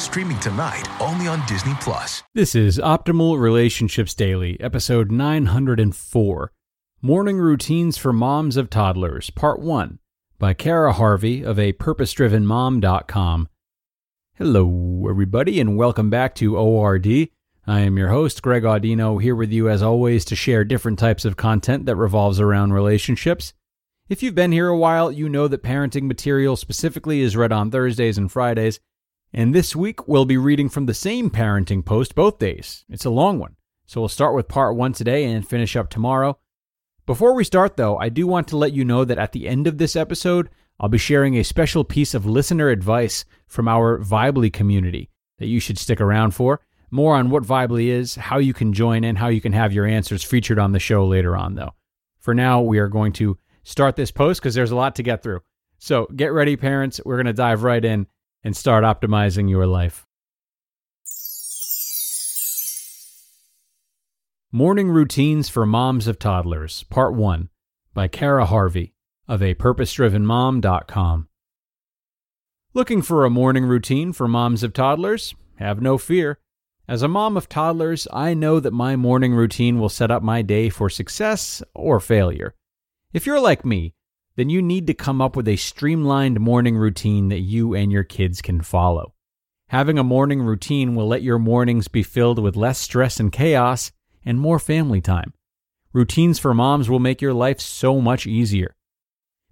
Streaming tonight, only on Disney Plus. This is Optimal Relationships Daily, episode 904 Morning Routines for Moms of Toddlers, Part 1 by Cara Harvey of a purposedrivenmom.com. Hello, everybody, and welcome back to ORD. I am your host, Greg Audino, here with you as always to share different types of content that revolves around relationships. If you've been here a while, you know that parenting material specifically is read on Thursdays and Fridays. And this week, we'll be reading from the same parenting post both days. It's a long one. So we'll start with part one today and finish up tomorrow. Before we start, though, I do want to let you know that at the end of this episode, I'll be sharing a special piece of listener advice from our Vibely community that you should stick around for. More on what Vibely is, how you can join, and how you can have your answers featured on the show later on, though. For now, we are going to start this post because there's a lot to get through. So get ready, parents. We're going to dive right in and start optimizing your life. Morning Routines for Moms of Toddlers, Part 1 by Cara Harvey of a purposedrivenmom.com. Looking for a morning routine for moms of toddlers? Have no fear. As a mom of toddlers, I know that my morning routine will set up my day for success or failure. If you're like me, then you need to come up with a streamlined morning routine that you and your kids can follow. Having a morning routine will let your mornings be filled with less stress and chaos and more family time. Routines for moms will make your life so much easier.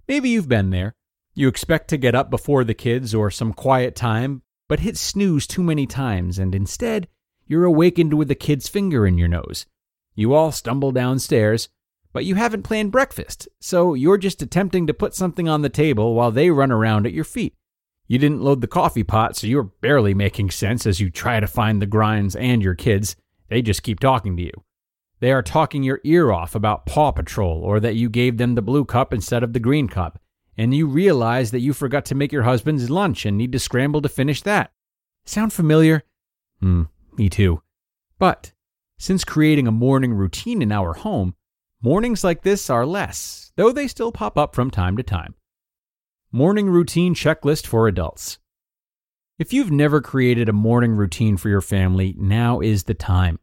Maybe you've been there. You expect to get up before the kids or some quiet time, but hit snooze too many times, and instead, you're awakened with a kid's finger in your nose. You all stumble downstairs, but you haven't planned breakfast, so you're just attempting to put something on the table while they run around at your feet. You didn't load the coffee pot, so you're barely making sense as you try to find the grinds and your kids. They just keep talking to you. They are talking your ear off about Paw Patrol or that you gave them the blue cup instead of the green cup, and you realize that you forgot to make your husband's lunch and need to scramble to finish that. Sound familiar? Hmm, me too. But since creating a morning routine in our home, mornings like this are less, though they still pop up from time to time. Morning Routine Checklist for Adults. If you've never created a morning routine for your family, now is the time.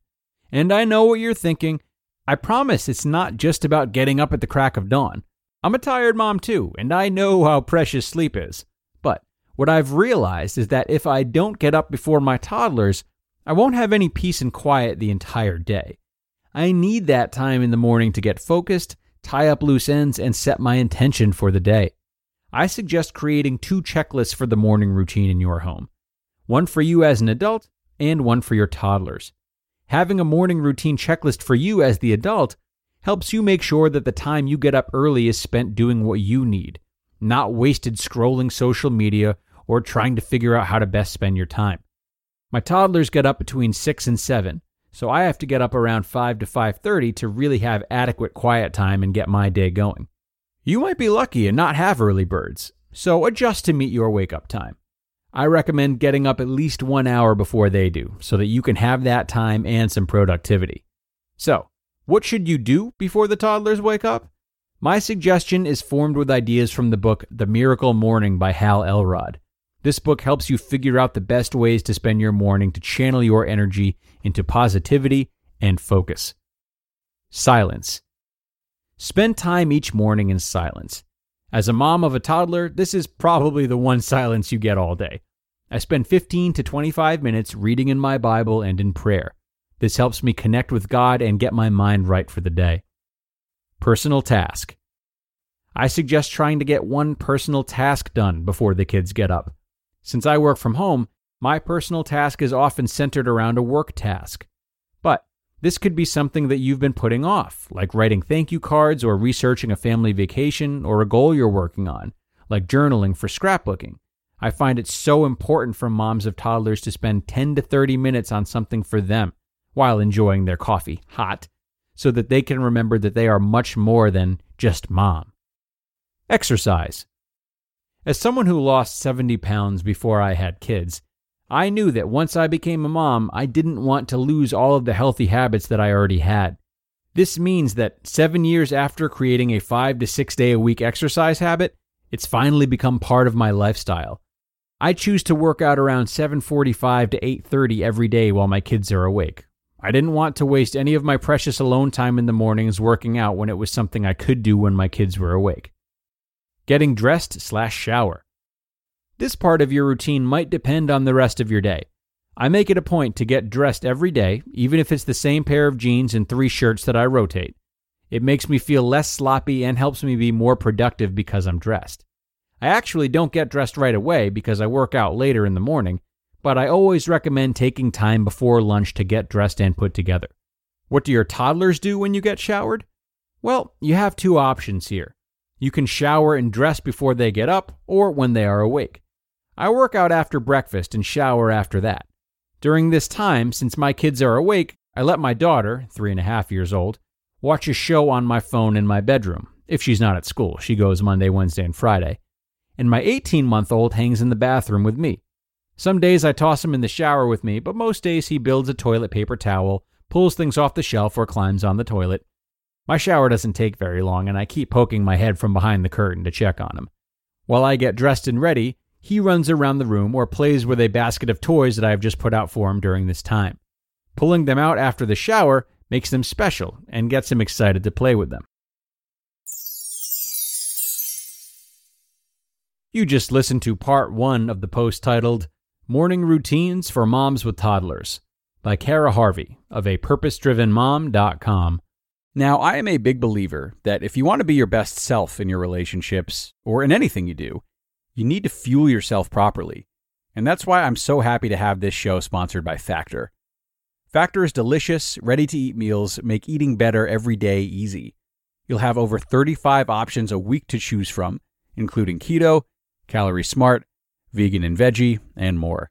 And I know what you're thinking. I promise it's not just about getting up at the crack of dawn. I'm a tired mom too, and I know how precious sleep is. But what I've realized is that if I don't get up before my toddlers, I won't have any peace and quiet the entire day. I need that time in the morning to get focused, tie up loose ends, and set my intention for the day. I suggest creating two checklists for the morning routine in your home one for you as an adult, and one for your toddlers. Having a morning routine checklist for you as the adult helps you make sure that the time you get up early is spent doing what you need, not wasted scrolling social media or trying to figure out how to best spend your time. My toddlers get up between 6 and 7, so I have to get up around 5 to 5:30 to really have adequate quiet time and get my day going. You might be lucky and not have early birds, so adjust to meet your wake up time. I recommend getting up at least one hour before they do so that you can have that time and some productivity. So, what should you do before the toddlers wake up? My suggestion is formed with ideas from the book The Miracle Morning by Hal Elrod. This book helps you figure out the best ways to spend your morning to channel your energy into positivity and focus. Silence. Spend time each morning in silence. As a mom of a toddler, this is probably the one silence you get all day. I spend 15 to 25 minutes reading in my Bible and in prayer. This helps me connect with God and get my mind right for the day. Personal task. I suggest trying to get one personal task done before the kids get up. Since I work from home, my personal task is often centered around a work task. But this could be something that you've been putting off, like writing thank you cards or researching a family vacation or a goal you're working on, like journaling for scrapbooking. I find it so important for moms of toddlers to spend 10 to 30 minutes on something for them, while enjoying their coffee hot so that they can remember that they are much more than just mom. Exercise. As someone who lost 70 pounds before I had kids, I knew that once I became a mom, I didn't want to lose all of the healthy habits that I already had. This means that seven years after creating a five to six day a week exercise habit, it's finally become part of my lifestyle. I choose to work out around 7:45 to 8:30 every day while my kids are awake. I didn't want to waste any of my precious alone time in the mornings working out when it was something I could do when my kids were awake getting dressed slash shower. This part of your routine might depend on the rest of your day. I make it a point to get dressed every day, even if it's the same pair of jeans and three shirts that I rotate. It makes me feel less sloppy and helps me be more productive because I'm dressed. I actually don't get dressed right away because I work out later in the morning, but I always recommend taking time before lunch to get dressed and put together. What do your toddlers do when you get showered? Well, you have two options here. You can shower and dress before they get up or when they are awake. I work out after breakfast and shower after that. During this time, since my kids are awake, I let my daughter, three and a half years old, watch a show on my phone in my bedroom. If she's not at school, she goes Monday, Wednesday, and Friday. And my 18 month old hangs in the bathroom with me. Some days I toss him in the shower with me, but most days he builds a toilet paper towel, pulls things off the shelf, or climbs on the toilet. My shower doesn't take very long, and I keep poking my head from behind the curtain to check on him. While I get dressed and ready, he runs around the room or plays with a basket of toys that I have just put out for him during this time. Pulling them out after the shower makes them special and gets him excited to play with them. You just listened to part one of the post titled Morning Routines for Moms with Toddlers by Cara Harvey of a purpose driven purposedrivenmom.com. Now, I am a big believer that if you want to be your best self in your relationships or in anything you do, you need to fuel yourself properly. And that's why I'm so happy to have this show sponsored by Factor. Factor's delicious, ready to eat meals make eating better every day easy. You'll have over 35 options a week to choose from, including keto, calorie smart, vegan and veggie, and more.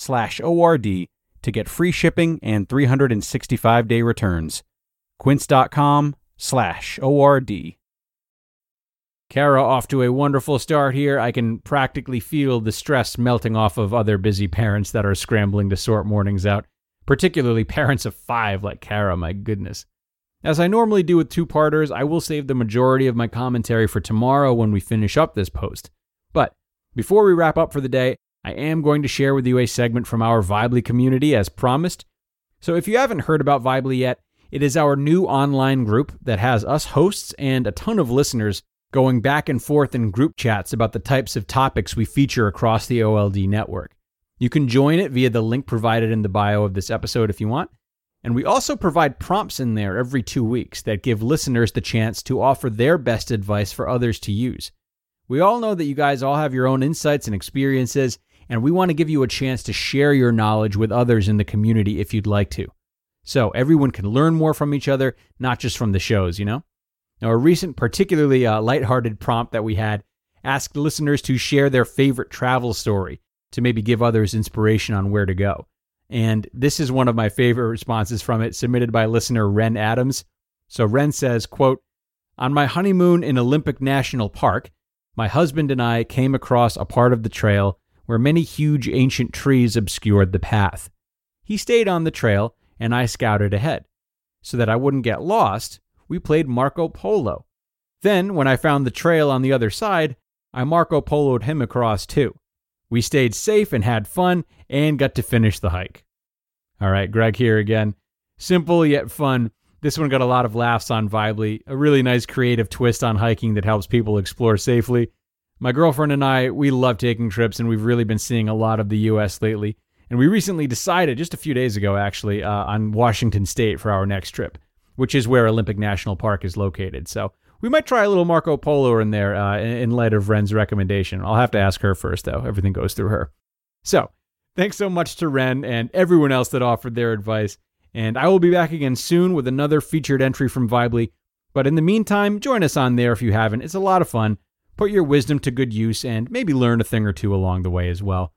slash ORD to get free shipping and 365 day returns. Quince.com slash ORD. Cara off to a wonderful start here. I can practically feel the stress melting off of other busy parents that are scrambling to sort mornings out, particularly parents of five like Cara, my goodness. As I normally do with two parters, I will save the majority of my commentary for tomorrow when we finish up this post. But before we wrap up for the day, I am going to share with you a segment from our Vibely community as promised. So if you haven't heard about Vibely yet, it is our new online group that has us hosts and a ton of listeners going back and forth in group chats about the types of topics we feature across the OLD network. You can join it via the link provided in the bio of this episode if you want. And we also provide prompts in there every two weeks that give listeners the chance to offer their best advice for others to use. We all know that you guys all have your own insights and experiences, and we want to give you a chance to share your knowledge with others in the community if you'd like to. So everyone can learn more from each other, not just from the shows, you know? Now, a recent, particularly uh, lighthearted prompt that we had asked listeners to share their favorite travel story to maybe give others inspiration on where to go. And this is one of my favorite responses from it, submitted by listener Ren Adams. So Ren says, quote, On my honeymoon in Olympic National Park, my husband and I came across a part of the trail where many huge ancient trees obscured the path. He stayed on the trail, and I scouted ahead. So that I wouldn't get lost, we played Marco Polo. Then, when I found the trail on the other side, I Marco Poloed him across too. We stayed safe and had fun and got to finish the hike. All right, Greg here again. Simple yet fun. This one got a lot of laughs on Vibely, a really nice creative twist on hiking that helps people explore safely. My girlfriend and I, we love taking trips and we've really been seeing a lot of the US lately. And we recently decided, just a few days ago actually, uh, on Washington State for our next trip which is where Olympic National Park is located. So we might try a little Marco Polo in there uh, in light of Ren's recommendation. I'll have to ask her first, though. Everything goes through her. So thanks so much to Ren and everyone else that offered their advice. And I will be back again soon with another featured entry from Vibely. But in the meantime, join us on there if you haven't. It's a lot of fun. Put your wisdom to good use and maybe learn a thing or two along the way as well.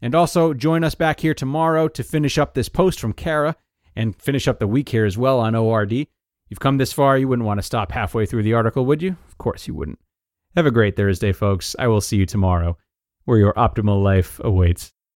And also join us back here tomorrow to finish up this post from Cara and finish up the week here as well on ORD. You've come this far, you wouldn't want to stop halfway through the article, would you? Of course you wouldn't. Have a great Thursday, folks. I will see you tomorrow, where your optimal life awaits.